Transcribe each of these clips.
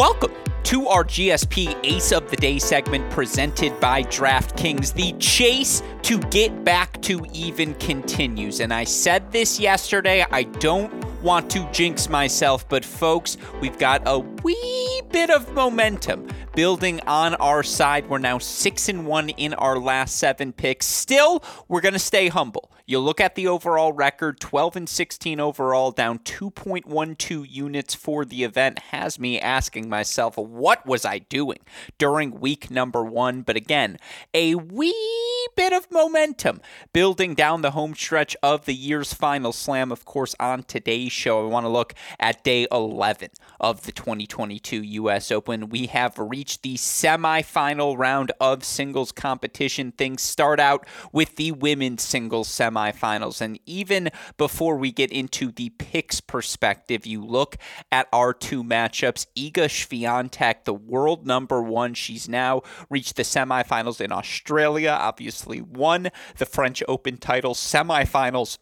Welcome to our GSP Ace of the Day segment presented by DraftKings. The chase to get back to even continues. And I said this yesterday. I don't want to jinx myself, but folks, we've got a wee bit of momentum building on our side. We're now 6 and 1 in our last 7 picks. Still, we're going to stay humble. You look at the overall record, 12 and 16 overall, down 2.12 units for the event, has me asking myself, what was I doing during week number one? But again, a wee bit of momentum building down the home stretch of the year's final slam. Of course, on today's show, I want to look at day 11 of the 2022 U.S. Open. We have reached the semifinal round of singles competition. Things start out with the women's singles semifinals. And even before we get into the picks perspective, you look at our two matchups. Iga Swiatek, the world number one, she's now reached the semifinals in Australia, obviously won the French Open title semifinals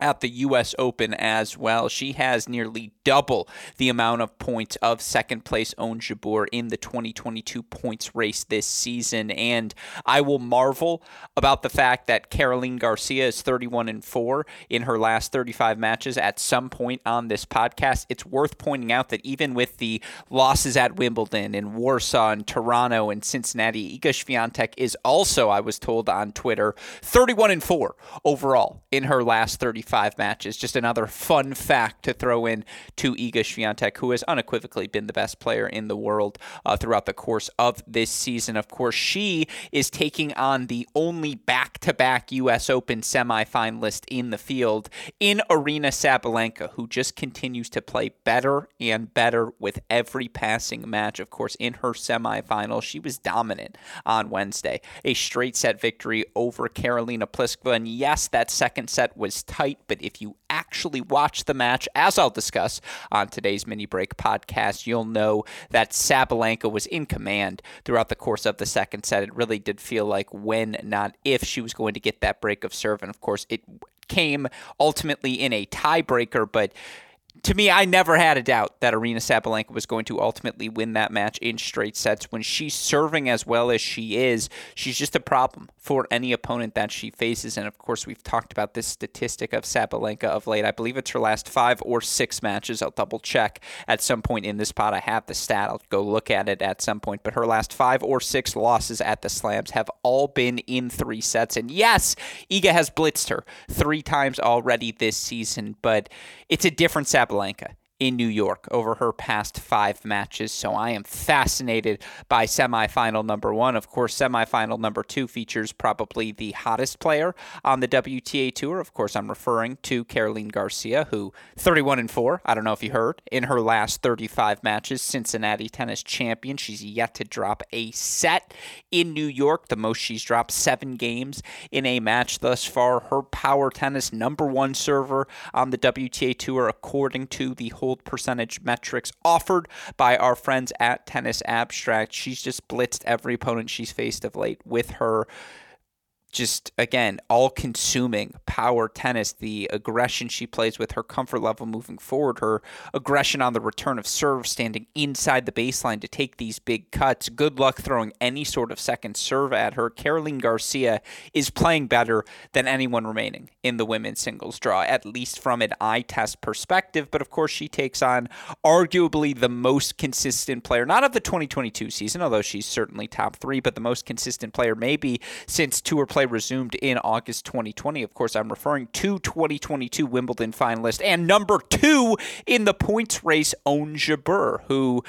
at the U.S. Open as well. She has nearly double the amount of points of second place Ons Jabeur in the 2022 points race this season. And I will marvel about the fact that Caroline Garcia is 31 and 4 in her last 35 matches at some point on this podcast. It's worth pointing out that even with the losses at Wimbledon and Warsaw and Toronto and Cincinnati, Iga Swiatek is also, I was told on Twitter, 31 and 4 overall in her last 35 35 matches. Just another fun fact to throw in to Iga Swiatek, who has unequivocally been the best player in the world uh, throughout the course of this season. Of course, she is taking on the only back-to-back U.S. Open semifinalist in the field in Aryna Sabalenka, who just continues to play better and better with every passing match. Of course, in her semifinal, she was dominant on Wednesday. A straight set victory over Karolina Pliskova. And yes, that second set was tight but if you actually watch the match, as I'll discuss on today's mini break podcast, you'll know that Sabalenka was in command throughout the course of the second set. It really did feel like when, not if, she was going to get that break of serve. And of course, it came ultimately in a tiebreaker, but to me, I never had a doubt that Aryna Sabalenka was going to ultimately win that match in straight sets. When she's serving as well as she is, she's just a problem for any opponent that she faces. And of course, we've talked about this statistic of Sabalenka of late. I believe it's her last five or six matches. I'll double check at some point in this pod. I have the stat. I'll go look at it at some point. But her last five or six losses at the slams have all been in three sets. And yes, Iga has blitzed her three times already this season, but it's a different Sabalenka Sabalenka in New York over her past five matches. So I am fascinated by semifinal number one. Of course, semifinal number two features probably the hottest player on the WTA Tour. Of course, I'm referring to Caroline Garcia, who 31 and 4. I don't know if you heard in her last 35 matches, Cincinnati tennis champion. She's yet to drop a set in New York, the most she's dropped seven games in a match thus far. Her power tennis number one server on the WTA Tour, according to the hold percentage metrics offered by our friends at Tennis Abstract. She's just blitzed every opponent she's faced of late with her just again all consuming power tennis the aggression she plays with her comfort level moving forward her aggression on the return of serve standing inside the baseline to take these big cuts good luck throwing any sort of second serve at her. Caroline garcia is playing better than anyone remaining in the women's singles draw at least from an eye test perspective but of course she takes on arguably the most consistent player not of the 2022 season although she's certainly top 3 but the most consistent player maybe since tour play resumed in August 2020. Of course, I'm referring to 2022 Wimbledon finalist and number two in the points race, Ons Jabeur, who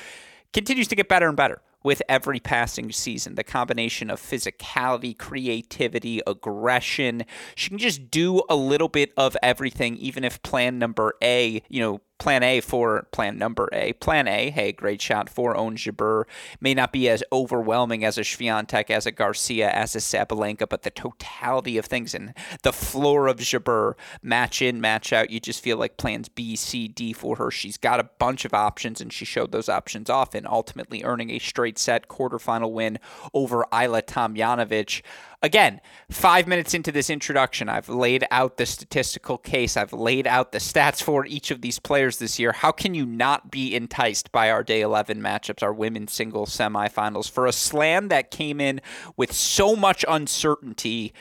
continues to get better and better with every passing season. The combination of physicality, creativity, aggression. She can just do a little bit of everything, even if plan number A, you know, plan A for plan number A. Plan A, hey, great shot for Ons Jabeur. May not be as overwhelming as a Swiatek, as a Garcia, as a Sabalenka, but the totality of things and the floor of Jabeur, match in, match out, you just feel like plans B, C, D for her. She's got a bunch of options, and she showed those options off and ultimately earning a straight set quarterfinal win over Ajla Tomljanovic. Again, five minutes into this introduction, I've laid out the statistical case. I've laid out the stats for each of these players this year. How can you not be enticed by our day 11 matchups, our women's singles semifinals, for a slam that came in with so much uncertainty?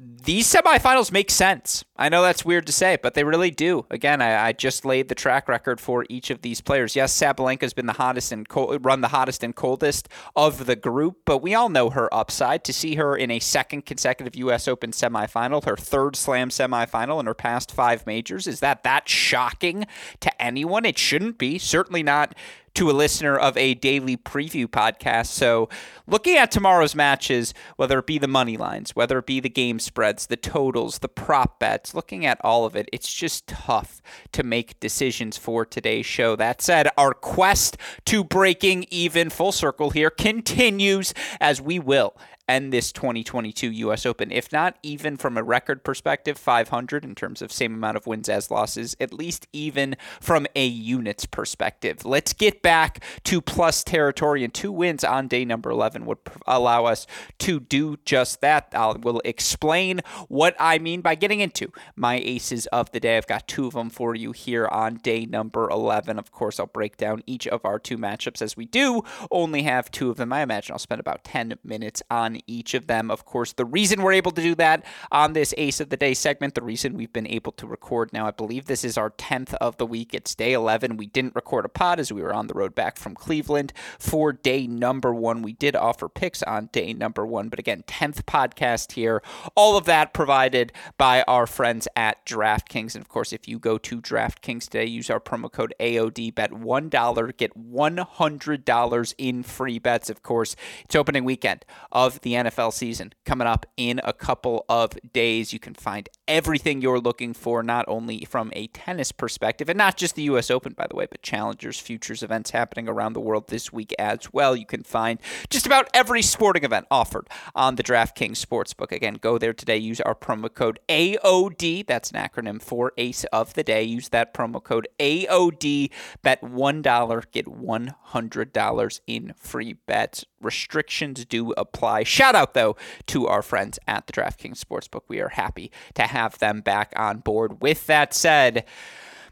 These semifinals make sense. I know that's weird to say, but they really do. Again, I, I just laid the track record for each of these players. Yes, Sabalenka's been the hottest and run the hottest and coldest of the group, but we all know her upside. To see her in a second consecutive U.S. Open semifinal, her third Slam semifinal in her past five majors, is that that shocking to anyone? It shouldn't be. Certainly not to a listener of a daily preview podcast. So, looking at tomorrow's matches, whether it be the money lines, whether it be the game spreads, the totals, the prop bets, looking at all of it, it's just tough to make decisions for today's show. That said, our quest to breaking even full circle here continues as we will end this 2022 U.S. Open, if not even from a record perspective, 500 in terms of same amount of wins as losses, at least even from a units perspective. Let's get back to plus territory, and two wins on day number 11 would allow us to do just that. I will explain what I mean by getting into my aces of the day. I've got two of them for you here on day number 11. Of course, I'll break down each of our two matchups as we do only have two of them. I imagine I'll spend about 10 minutes on each of them. Of course, the reason we're able to do that on this Ace of the Day segment, the reason we've been able to record now, I believe this is our 10th of the week. It's day 11. We didn't record a pod as we were on the road back from Cleveland for day number one. We did offer picks on day number one, but again, 10th podcast here. All of that provided by our friends at DraftKings. And of course, if you go to DraftKings today, use our promo code AOD, bet $1, get $100 in free bets. Of course, it's opening weekend of the the NFL season coming up in a couple of days. You can find everything you're looking for, not only from a tennis perspective, and not just the U.S. Open, by the way, but challengers, futures events happening around the world this week as well. You can find just about every sporting event offered on the DraftKings Sportsbook. Again, go there today. Use our promo code AOD. That's an acronym for Ace of the Day. Use that promo code AOD. Bet $1, get $100 in free bets. Restrictions do apply. Shout out, though, to our friends at the DraftKings Sportsbook. We are happy to have them back on board. With that said, I'm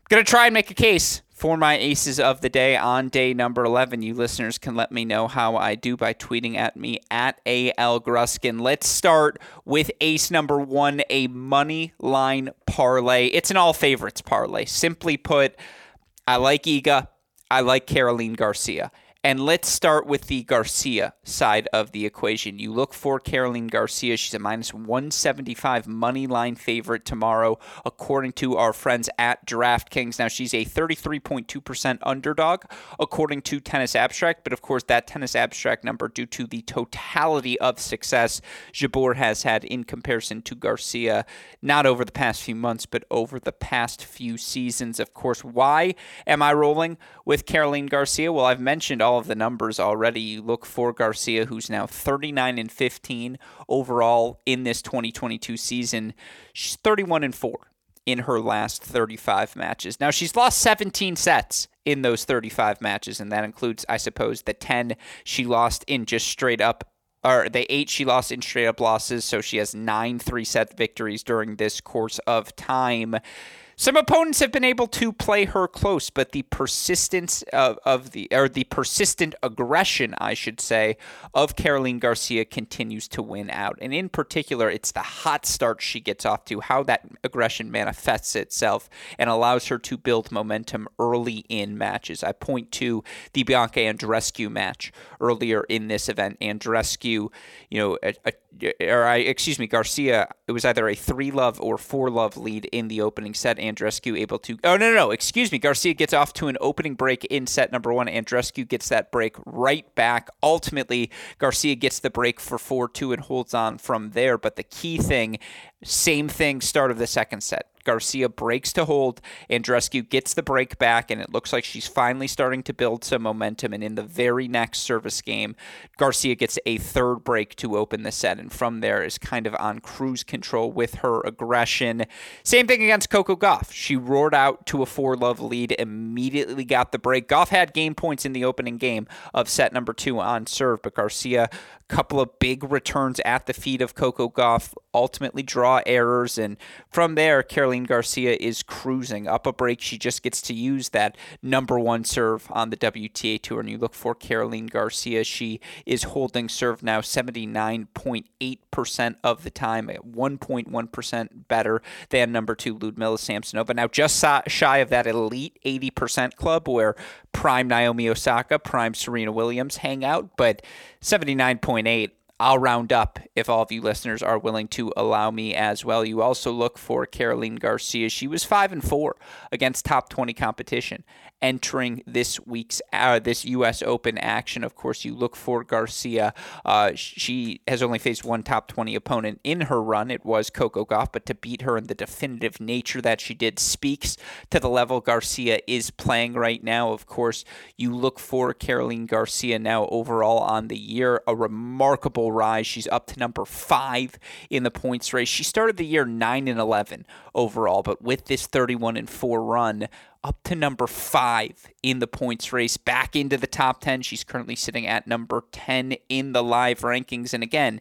going to try and make a case for my aces of the day on day number 11. You listeners can let me know how I do by tweeting at me at AL Gruskin. Let's start with ace number one, a money line parlay. It's an all favorites parlay. Simply put, I like Iga. I like Caroline Garcia. And let's start with the Garcia side of the equation. You look for Caroline Garcia. She's a minus 175 money line favorite tomorrow, according to our friends at DraftKings. Now, she's a 33.2% underdog, according to Tennis Abstract. But of course, that Tennis Abstract number, due to the totality of success Jabeur has had in comparison to Garcia, not over the past few months, but over the past few seasons. Of course, why am I rolling with Caroline Garcia? Well, I've mentioned all all of the numbers already. You look for Garcia, who's now 39 and 15 overall in this 2022 season. She's 31 and 4 in her last 35 matches. Now, she's lost 17 sets in those 35 matches, and that includes, I suppose, the 10 she lost in just straight up or the eight she lost in straight up losses. So she has nine three set victories during this course of time. Some opponents have been able to play her close, but the persistence of, of the or the persistent aggression, I should say, of Caroline Garcia continues to win out. And in particular, it's the hot start she gets off to, how that aggression manifests itself and allows her to build momentum early in matches. I point to the Bianca Andreescu match earlier in this event. Andreescu, you know, a, a or I excuse me, Garcia. It was either a three love or four love lead in the opening set. Andreescu able to. Oh, no, no, no. Excuse me. Garcia gets off to an opening break in set number one. Andreescu gets that break right back. Ultimately, Garcia gets the break for 4 2 and holds on from there. But the key thing, same thing, start of the second set. Garcia breaks to hold. Andreescu gets the break back, and it looks like she's finally starting to build some momentum. And in the very next service game, Garcia gets a third break to open the set, and from there is kind of on cruise control with her aggression. Same thing against Coco Gauff. She roared out to a four love lead, immediately got the break. Gauff had game points in the opening game of set number two on serve, but Garcia couple of big returns at the feet of Coco Gauff ultimately draw errors. And from there, Caroline Garcia is cruising up a break. She just gets to use that number one serve on the WTA Tour. And you look for Caroline Garcia. She is holding serve now 79.8% of the time, at 1.1% better than number two Ludmila Samsonova. Now, just shy of that elite 80% club where prime Naomi Osaka, prime Serena Williams hang out, but 79.8 I'll round up if all of you listeners are willing to allow me as well. You also look for Caroline Garcia. She was 5 and 4 against top 20 competition entering this week's uh, this U.S. Open action. Of course, you look for Garcia. Uh, she has only faced one top 20 opponent in her run. It was Coco Gauff, but to beat her in the definitive nature that she did speaks to the level Garcia is playing right now. Of course, you look for Caroline Garcia now overall on the year, a remarkable rise. She's up to number five in the points race. She started the year nine and 11 overall, but with this 31 and four run, up to number five in the points race, back into the top 10. She's currently sitting at number 10 in the live rankings. And again,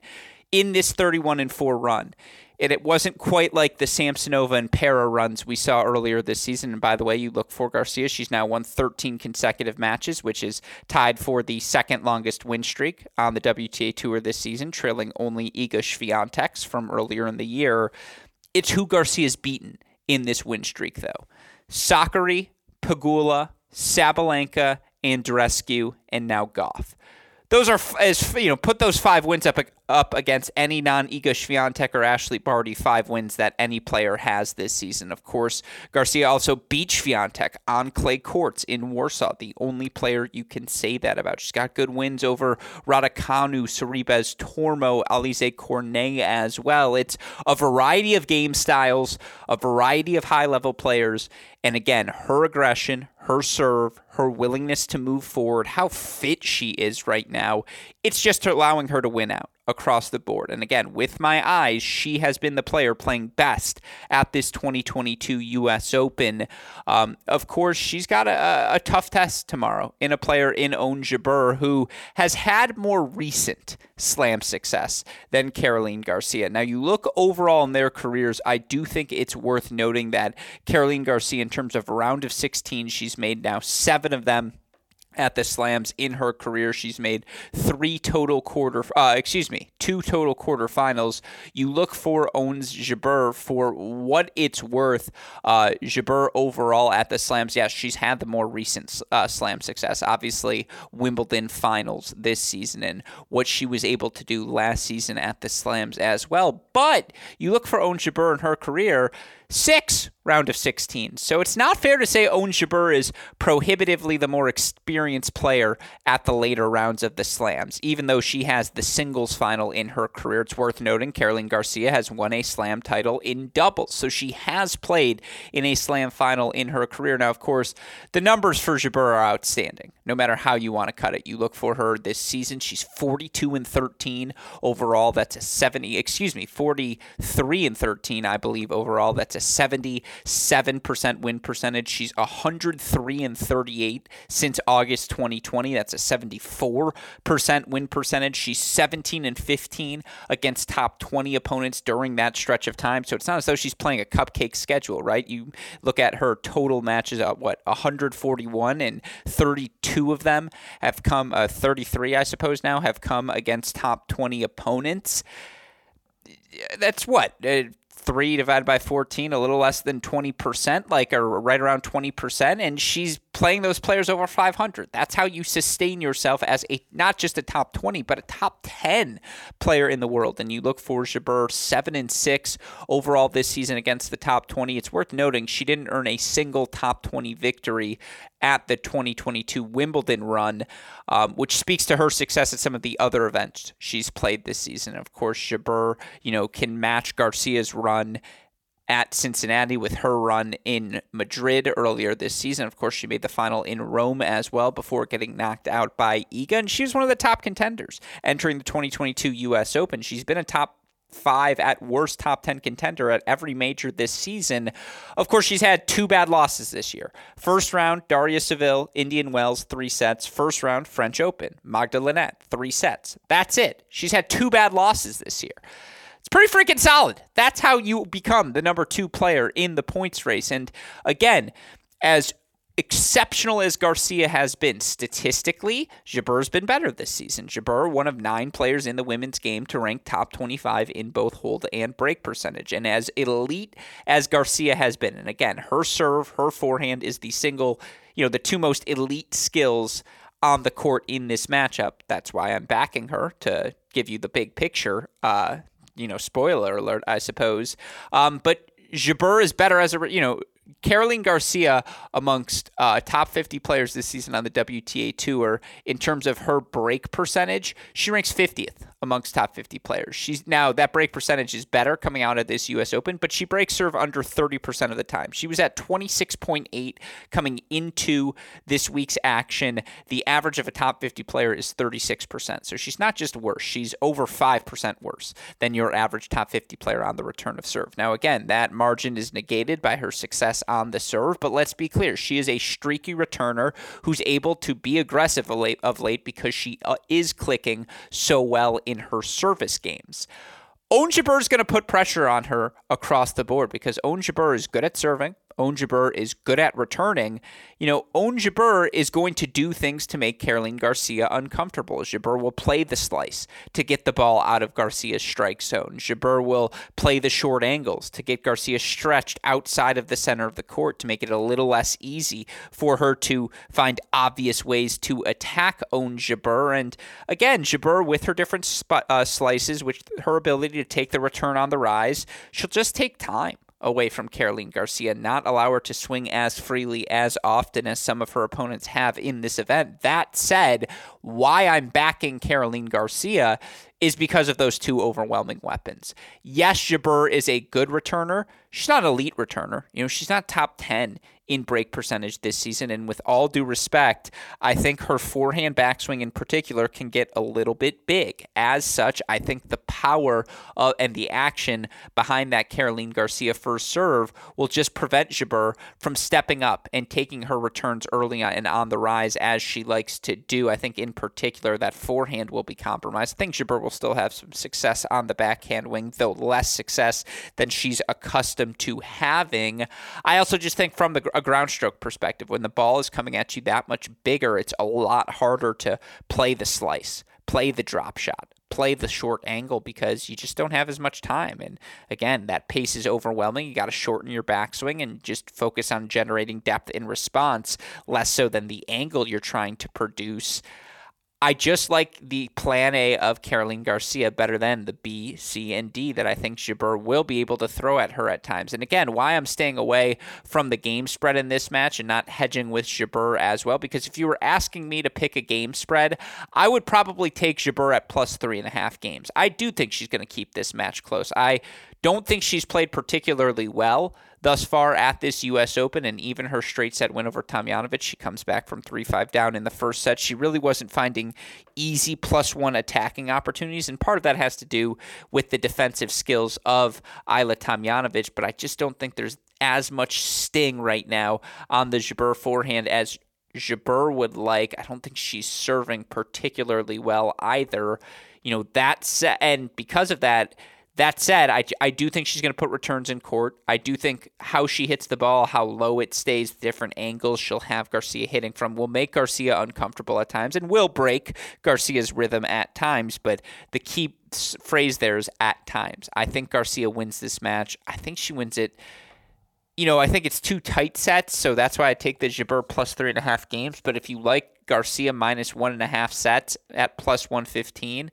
in this 31 and 4 run, and it wasn't quite like the Samsonova and Pera runs we saw earlier this season. And by the way, you look for Garcia. She's now won 13 consecutive matches, which is tied for the second longest win streak on the WTA Tour this season, trailing only Iga Swiatek's from earlier in the year. It's who Garcia's beaten in this win streak, though. Sakkari, Pegula, Sabalenka, Andreescu, and now Gauff. Those are as you know, put those five wins up up against any non Iga Swiatek or Ashley Barty five wins that any player has this season. Of course, Garcia also beat Swiatek on clay courts in Warsaw, the only player you can say that about. She's got good wins over Raducanu, Sorribes, Tormo, Alizé Cornet as well. It's a variety of game styles, a variety of high level players, and again, her aggression, her serve, her willingness to move forward, how fit she is right now, it's just allowing her to win out across the board. And again, with my eyes, she has been the player playing best at this 2022 U.S. Open. Um, of course, she's got a, a, tough test tomorrow in a player in Ons Jabeur who has had more recent slam success than Caroline Garcia. Now, you look overall in their careers, I do think it's worth noting that Caroline Garcia, in terms of round of 16, she's made now seven of them at the slams in her career. She's made three total quarter, uh, excuse me, two total quarterfinals. You look for Ons Jabeur for what it's worth. Uh, Jabeur overall at the slams, yes, she's had the more recent uh, slam success. Obviously, Wimbledon finals this season and what she was able to do last season at the slams as well. But you look for Ons Jabeur in her career six round of 16. So it's not fair to say Ons Jabeur is prohibitively the more experienced player at the later rounds of the slams, even though she has the singles final in her career. It's worth noting Caroline Garcia has won a slam title in doubles, so she has played in a slam final in her career. Now, of course, the numbers for Jabeur are outstanding, no matter how you want to cut it. You look for her this season, she's 42 and 13 overall. That's a 70, excuse me, 43 and 13, I believe, overall. That's a 77% win percentage. She's 103 and 38 since August 2020. That's a 74% win percentage. She's 17 and 15 against top 20 opponents during that stretch of time. So it's not as though she's playing a cupcake schedule, right? You look at her total matches at what 141 and 32 of them have come uh, 33 I suppose now have come against top 20 opponents that's what 3 divided by 14, a little less than 20%, like or right around 20%. And she's playing those players over 500. That's how you sustain yourself as a not just a top 20, but a top 10 player in the world. And you look for Jabeur 7 and 6 overall this season against the top 20. It's worth noting she didn't earn a single top 20 victory at the 2022 Wimbledon run, um, which speaks to her success at some of the other events she's played this season. Of course, Jabeur, you know, can match Garcia's run at Cincinnati with her run in Madrid earlier this season. Of course, she made the final in Rome as well before getting knocked out by Iga, and she was one of the top contenders entering the 2022 U.S. Open. She's been a top five at worst top 10 contender at every major this season. Of course, she's had two bad losses this year. First round, Daria Saville, Indian Wells, three sets. First round, French Open, Magda Linette, three sets. That's it. She's had two bad losses this year. It's pretty freaking solid. That's how you become the number two player in the points race. And again, as exceptional as Garcia has been statistically, Jabeur's been better this season. Jabeur, one of nine players in the women's game to rank top 25 in both hold and break percentage. And as elite as Garcia has been, and again, her serve, her forehand is the single, you know, the two most elite skills on the court in this matchup. That's why I'm backing her to give you the big picture. Uh, you know, spoiler alert, I suppose. Um, but Jabeur is better as a, you know, Caroline Garcia amongst uh, top 50 players this season on the WTA Tour in terms of her break percentage, she ranks 50th amongst top 50 players. She's now that break percentage is better coming out of this US Open, but she breaks serve under 30% of the time. She was at 26.8 coming into this week's action. The average of a top 50 player is 36%. So she's not just worse, she's over 5% worse than your average top 50 player on the return of serve. Now again, that margin is negated by her success on the serve, but let's be clear, she is a streaky returner who's able to be aggressive of late, because she uh, is clicking so well in her service games. Jabeur is going to put pressure on her across the board because Jabeur is good at serving. Ons Jabeur is good at returning, you know, Ons Jabeur is going to do things to make Caroline Garcia uncomfortable. Jabeur will play the slice to get the ball out of Garcia's strike zone. Jabeur will play the short angles to get Garcia stretched outside of the center of the court to make it a little less easy for her to find obvious ways to attack Ons Jabeur. And again, Jabeur with her different sp- uh, slices, which her ability to take the return on the rise, she'll just take time away from Caroline Garcia, not allow her to swing as freely as often as some of her opponents have in this event. That said, why I'm backing Caroline Garcia is because of those two overwhelming weapons. Yes, Jabeur is a good returner. She's not elite returner. You know, she's not top 10 in break percentage this season. And with all due respect, I think her forehand backswing in particular can get a little bit big. As such, I think the power uh, and the action behind that Caroline Garcia first serve will just prevent Jabeur from stepping up and taking her returns early on and on the rise as she likes to do. I think in particular that forehand will be compromised. I think Jabeur will still have some success on the backhand wing, though less success than she's accustomed to having. I also just think from the a ground stroke perspective, when the ball is coming at you that much bigger, it's a lot harder to play the slice, play the drop shot, play the short angle because you just don't have as much time. And again, that pace is overwhelming. You got to shorten your backswing and just focus on generating depth in response, less so than the angle you're trying to produce. I just like the plan A of Caroline Garcia better than the B, C, and D that I think Jabeur will be able to throw at her at times. And again, why I'm staying away from the game spread in this match and not hedging with Jabeur as well, because if you were asking me to pick a game spread, I would probably take Jabeur at plus three and a half games. I do think she's going to keep this match close. I don't think she's played particularly well thus far at this U.S. Open, and even her straight set win over Tomljanovic, she comes back from 3 5 down in the first set. She really wasn't finding easy plus one attacking opportunities, and part of that has to do with the defensive skills of Ajla Tomljanovic, but I just don't think there's as much sting right now on the Jabeur forehand as Jabeur would like. I don't think she's serving particularly well either. You know, that set, and because of that, that said, I, I do think she's going to put returns in court. I do think how she hits the ball, how low it stays, different angles she'll have Garcia hitting from will make Garcia uncomfortable at times and will break Garcia's rhythm at times. But the key phrase there is at times. I think Garcia wins this match. I think she wins it you know, I think it's two tight sets, so that's why I take the Jabeur plus three and a half games. But if you like Garcia minus one and a half sets at plus 115,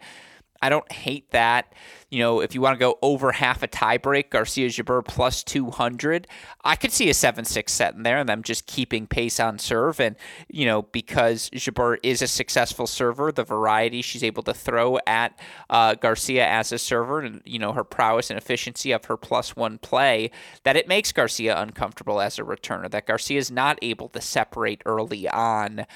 I don't hate that. You know, if you want to go over half a tiebreak, Garcia Jabeur plus 200, I could see a 7 6 set in there and them just keeping pace on serve. And, you know, because Jabeur is a successful server, the variety she's able to throw at uh, Garcia as a server and, you know, her prowess and efficiency of her plus one play, that it makes Garcia uncomfortable as a returner, that Garcia is not able to separate early on.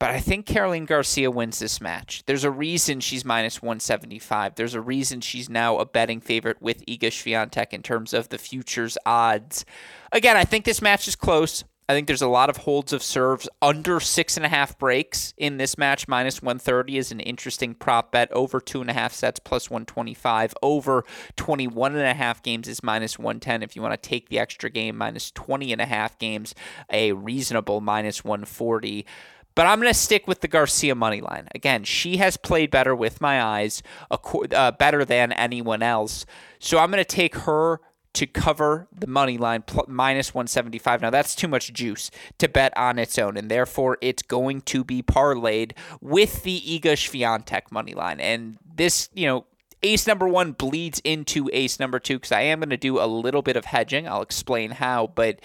But I think Caroline Garcia wins this match. There's a reason she's minus 175. There's a reason she's now a betting favorite with Iga Swiatek in terms of the futures odds. Again, I think this match is close. I think there's a lot of holds of serves under six and a half breaks in this match. Minus 130 is an interesting prop bet. Over two and a half sets plus 125. Over 21 and a half games is minus 110. If you want to take the extra game, minus 20 and a half games, a reasonable minus 140. But I'm going to stick with the Garcia money line. Again, she has played better with my eyes, uh, better than anyone else. So I'm going to take her to cover the money line plus, minus 175. Now that's too much juice to bet on its own, and therefore it's going to be parlayed with the Iga Swiatek money line. And this, you know, ace number one bleeds into ace number two because I am going to do a little bit of hedging. I'll explain how, but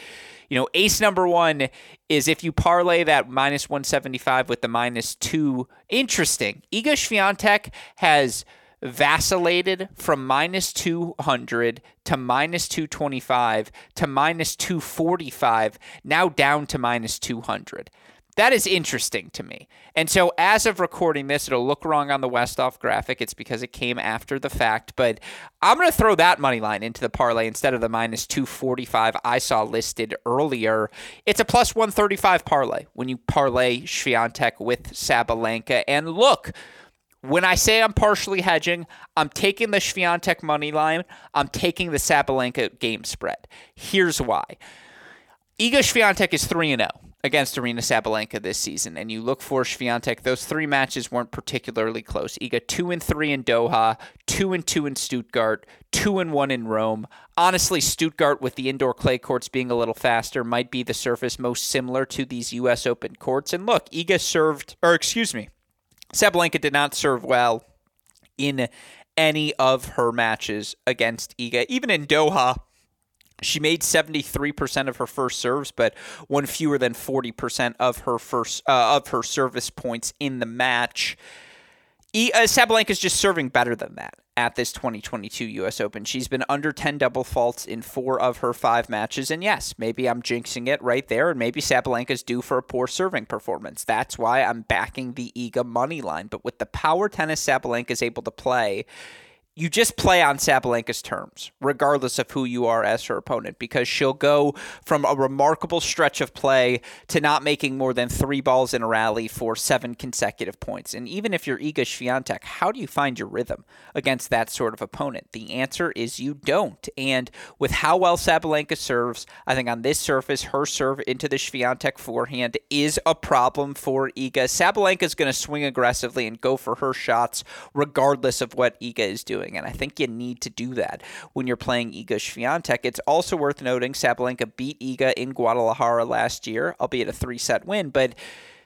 you know, ace number one is if you parlay that minus 175 with the minus two. Interesting. Iga Swiatek has vacillated from minus 200 to minus 225 to minus 245, now down to minus 200. That is interesting to me. And so, as of recording this, it'll look wrong on the Westhoff graphic. It's because it came after the fact. But I'm going to throw that money line into the parlay instead of the minus 245 I saw listed earlier. It's a plus 135 parlay when you parlay Swiatek with Sabalenka. And look, when I say I'm partially hedging, I'm taking the Swiatek money line, I'm taking the Sabalenka game spread. Here's why. Iga Swiatek is 3 0 against Aryna Sabalenka this season, and you look for Swiatek, those three matches weren't particularly close. Got two and three in Doha, two and two in Stuttgart, two and one in Rome. Honestly, Stuttgart with the indoor clay courts being a little faster might be the surface most similar to these U.S. Open courts. And look, Iga served, or excuse me, Sabalenka did not serve well in any of her matches against Iga, even in Doha she made 73% of her first serves, but won fewer than 40% of her first uh, of her service points in the match. E, uh, is just serving better than that at this 2022 U.S. Open. She's been under 10 double faults in four of her five matches. And yes, maybe I'm jinxing it right there, and maybe Sabalenka's due for a poor serving performance. That's why I'm backing the Iga money line. But with the power tennis Sabalenka is able to play, you just play on Sabalenka's terms, regardless of who you are as her opponent, because she'll go from a remarkable stretch of play to not making more than three balls in a rally for seven consecutive points. And even if you're Iga Swiatek, how do you find your rhythm against that sort of opponent? The answer is you don't. And with how well Sabalenka serves, I think on this surface, her serve into the Swiatek forehand is a problem for Iga. Sabalenka is going to swing aggressively and go for her shots, regardless of what Iga is doing doing. And I think you need to do that when you're playing Iga Swiatek. It's also worth noting Sabalenka beat Iga in Guadalajara last year, albeit a three set win, but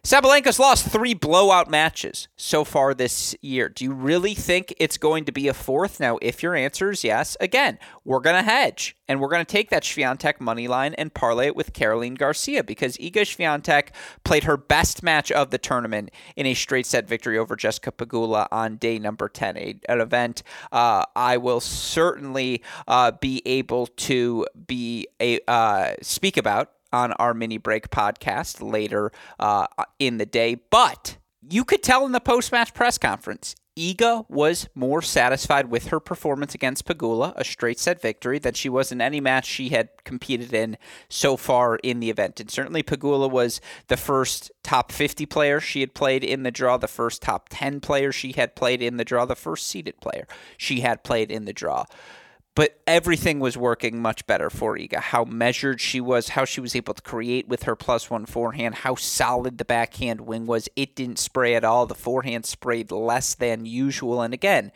Sabalenka's lost three blowout matches so far this year. Do you really think it's going to be a fourth? Now, if your answer is yes, again, we're going to hedge and we're going to take that Swiatek money line and parlay it with Caroline Garcia because Iga Swiatek played her best match of the tournament in a straight set victory over Jessica Pegula on day number 10, a, an event uh, I will certainly uh, be able to be a uh, speak about on our mini break podcast later uh, in the day. But you could tell in the post match press conference, Iga was more satisfied with her performance against Pegula, a straight set victory, than she was in any match she had competed in so far in the event. And certainly Pegula was the first top 50 player she had played in the draw, the first top 10 player she had played in the draw, the first seeded player she had played in the draw but everything was working much better for Iga. How measured she was, how she was able to create with her plus one forehand, how solid the backhand wing was. It didn't spray at all. The forehand sprayed less than usual. And again,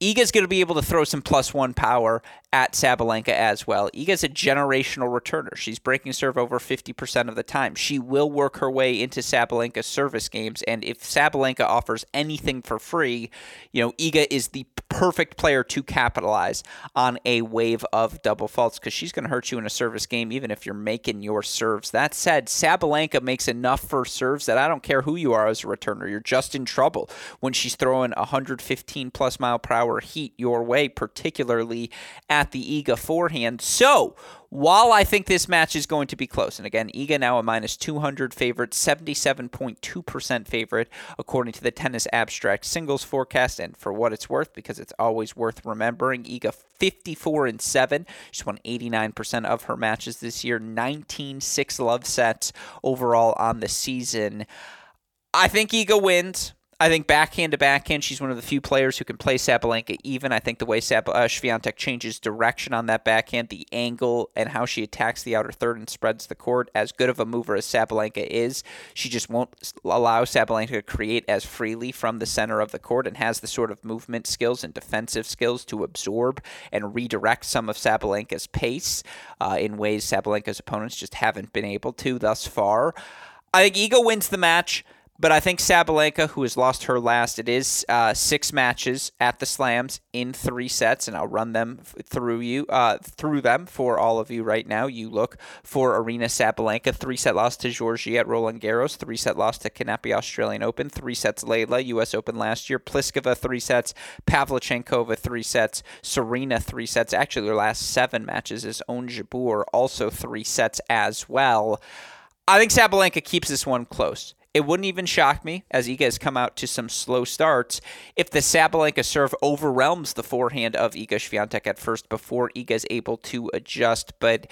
Iga's going to be able to throw some plus one power at Sabalenka as well. Iga's a generational returner. She's breaking serve over 50% of the time. She will work her way into Sabalenka's service games, and if Sabalenka offers anything for free, you know, Iga is the perfect player to capitalize on a wave of double faults because she's going to hurt you in a service game even if you're making your serves. That said, Sabalenka makes enough first serves that I don't care who you are as a returner, you're just in trouble when she's throwing 115 plus mile per hour heat your way, particularly at the Iga forehand. So, while I think this match is going to be close, and again, Iga now a minus 200 favorite, 77.2% favorite, according to the Tennis Abstract singles forecast. And for what it's worth, because it's always worth remembering, Iga 54 and 7. She's won 89% of her matches this year, 19 6 love sets overall on the season. I think Iga wins. I think backhand to backhand, she's one of the few players who can play Sabalenka even. I think the way Sab- uh, Swiatek changes direction on that backhand, the angle, and how she attacks the outer third and spreads the court, as good of a mover as Sabalenka is, she just won't allow Sabalenka to create as freely from the center of the court and has the sort of movement skills and defensive skills to absorb and redirect some of Sabalenka's pace uh, in ways Sabalenka's opponents just haven't been able to thus far. I think Iga wins the match. But I think Sabalenka, who has lost her last, it is uh, six matches at the Slams in three sets, and I'll run them through you uh, through them for all of you right now. You look for Aryna Sabalenka, three set loss to Giorgi at Roland Garros, three set loss to Kanepi Australian Open, three sets Leylah U.S. Open last year, Pliskova three sets, Pavlyuchenkova three sets, Serena three sets. Actually, their last seven matches is Ons Jabeur also three sets as well. I think Sabalenka keeps this one close. It wouldn't even shock me, as Iga has come out to some slow starts, if the Sabalenka serve overwhelms the forehand of Iga Swiatek at first before Iga is able to adjust. But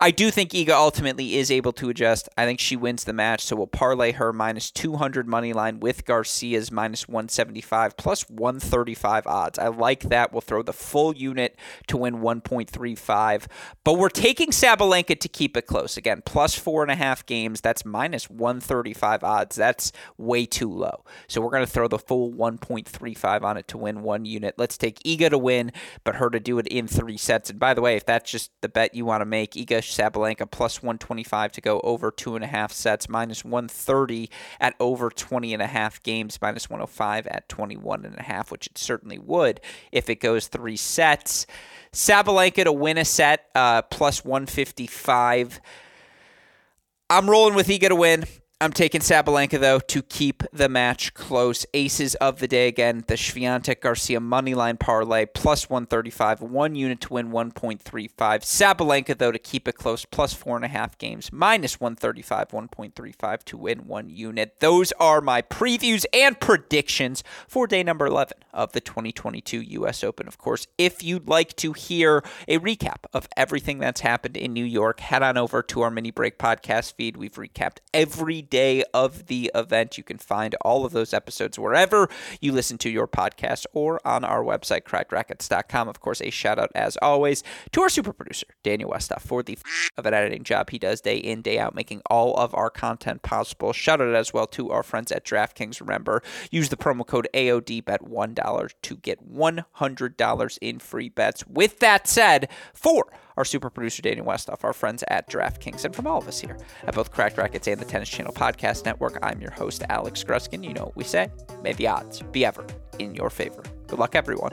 I do think Iga ultimately is able to adjust. I think she wins the match, so we'll parlay her minus 200 money line with Garcia's minus 175 plus 135 odds. I like that. We'll throw the full unit to win 1.35, but we're taking Sabalenka to keep it close. Again, plus four and a half games. That's minus 135 odds. That's way too low. So we're going to throw the full 1.35 on it to win one unit. Let's take Iga to win, but her to do it in three sets. And by the way, if that's just the bet you want to make, Iga Sabalenka plus 125 to go over two and a half sets, minus 130 at over 20 and a half games, minus 105 at 21 and a half, which it certainly would if it goes three sets. Sabalenka to win a set, uh, plus 155. I'm rolling with Iga to win. I'm taking Sabalenka, though, to keep the match close. Aces of the day again, the Swiatek Garcia moneyline parlay, plus 135, one unit to win 1.35. Sabalenka, though, to keep it close, plus four and a half games, minus 135, 1.35 to win one unit. Those are my previews and predictions for day number 11 of the 2022 U.S. Open. Of course, if you'd like to hear a recap of everything that's happened in New York, head on over to our mini break podcast feed. We've recapped every day of the event. You can find all of those episodes wherever you listen to your podcast or on our website, crackrackets.com. Of course, a shout out as always to our super producer, Daniel Westoff, for the f- of an editing job he does day in, day out, making all of our content possible. Shout out as well to our friends at DraftKings. Remember, use the promo code AOD bet $1 to get $100 in free bets. With that said, for our super producer, Daniel Westoff, our friends at DraftKings, and from all of us here at both Cracked Rackets and the Tennis Channel Podcast Network, I'm your host, Alex Gruskin. You know what we say. May the odds be ever in your favor. Good luck, everyone.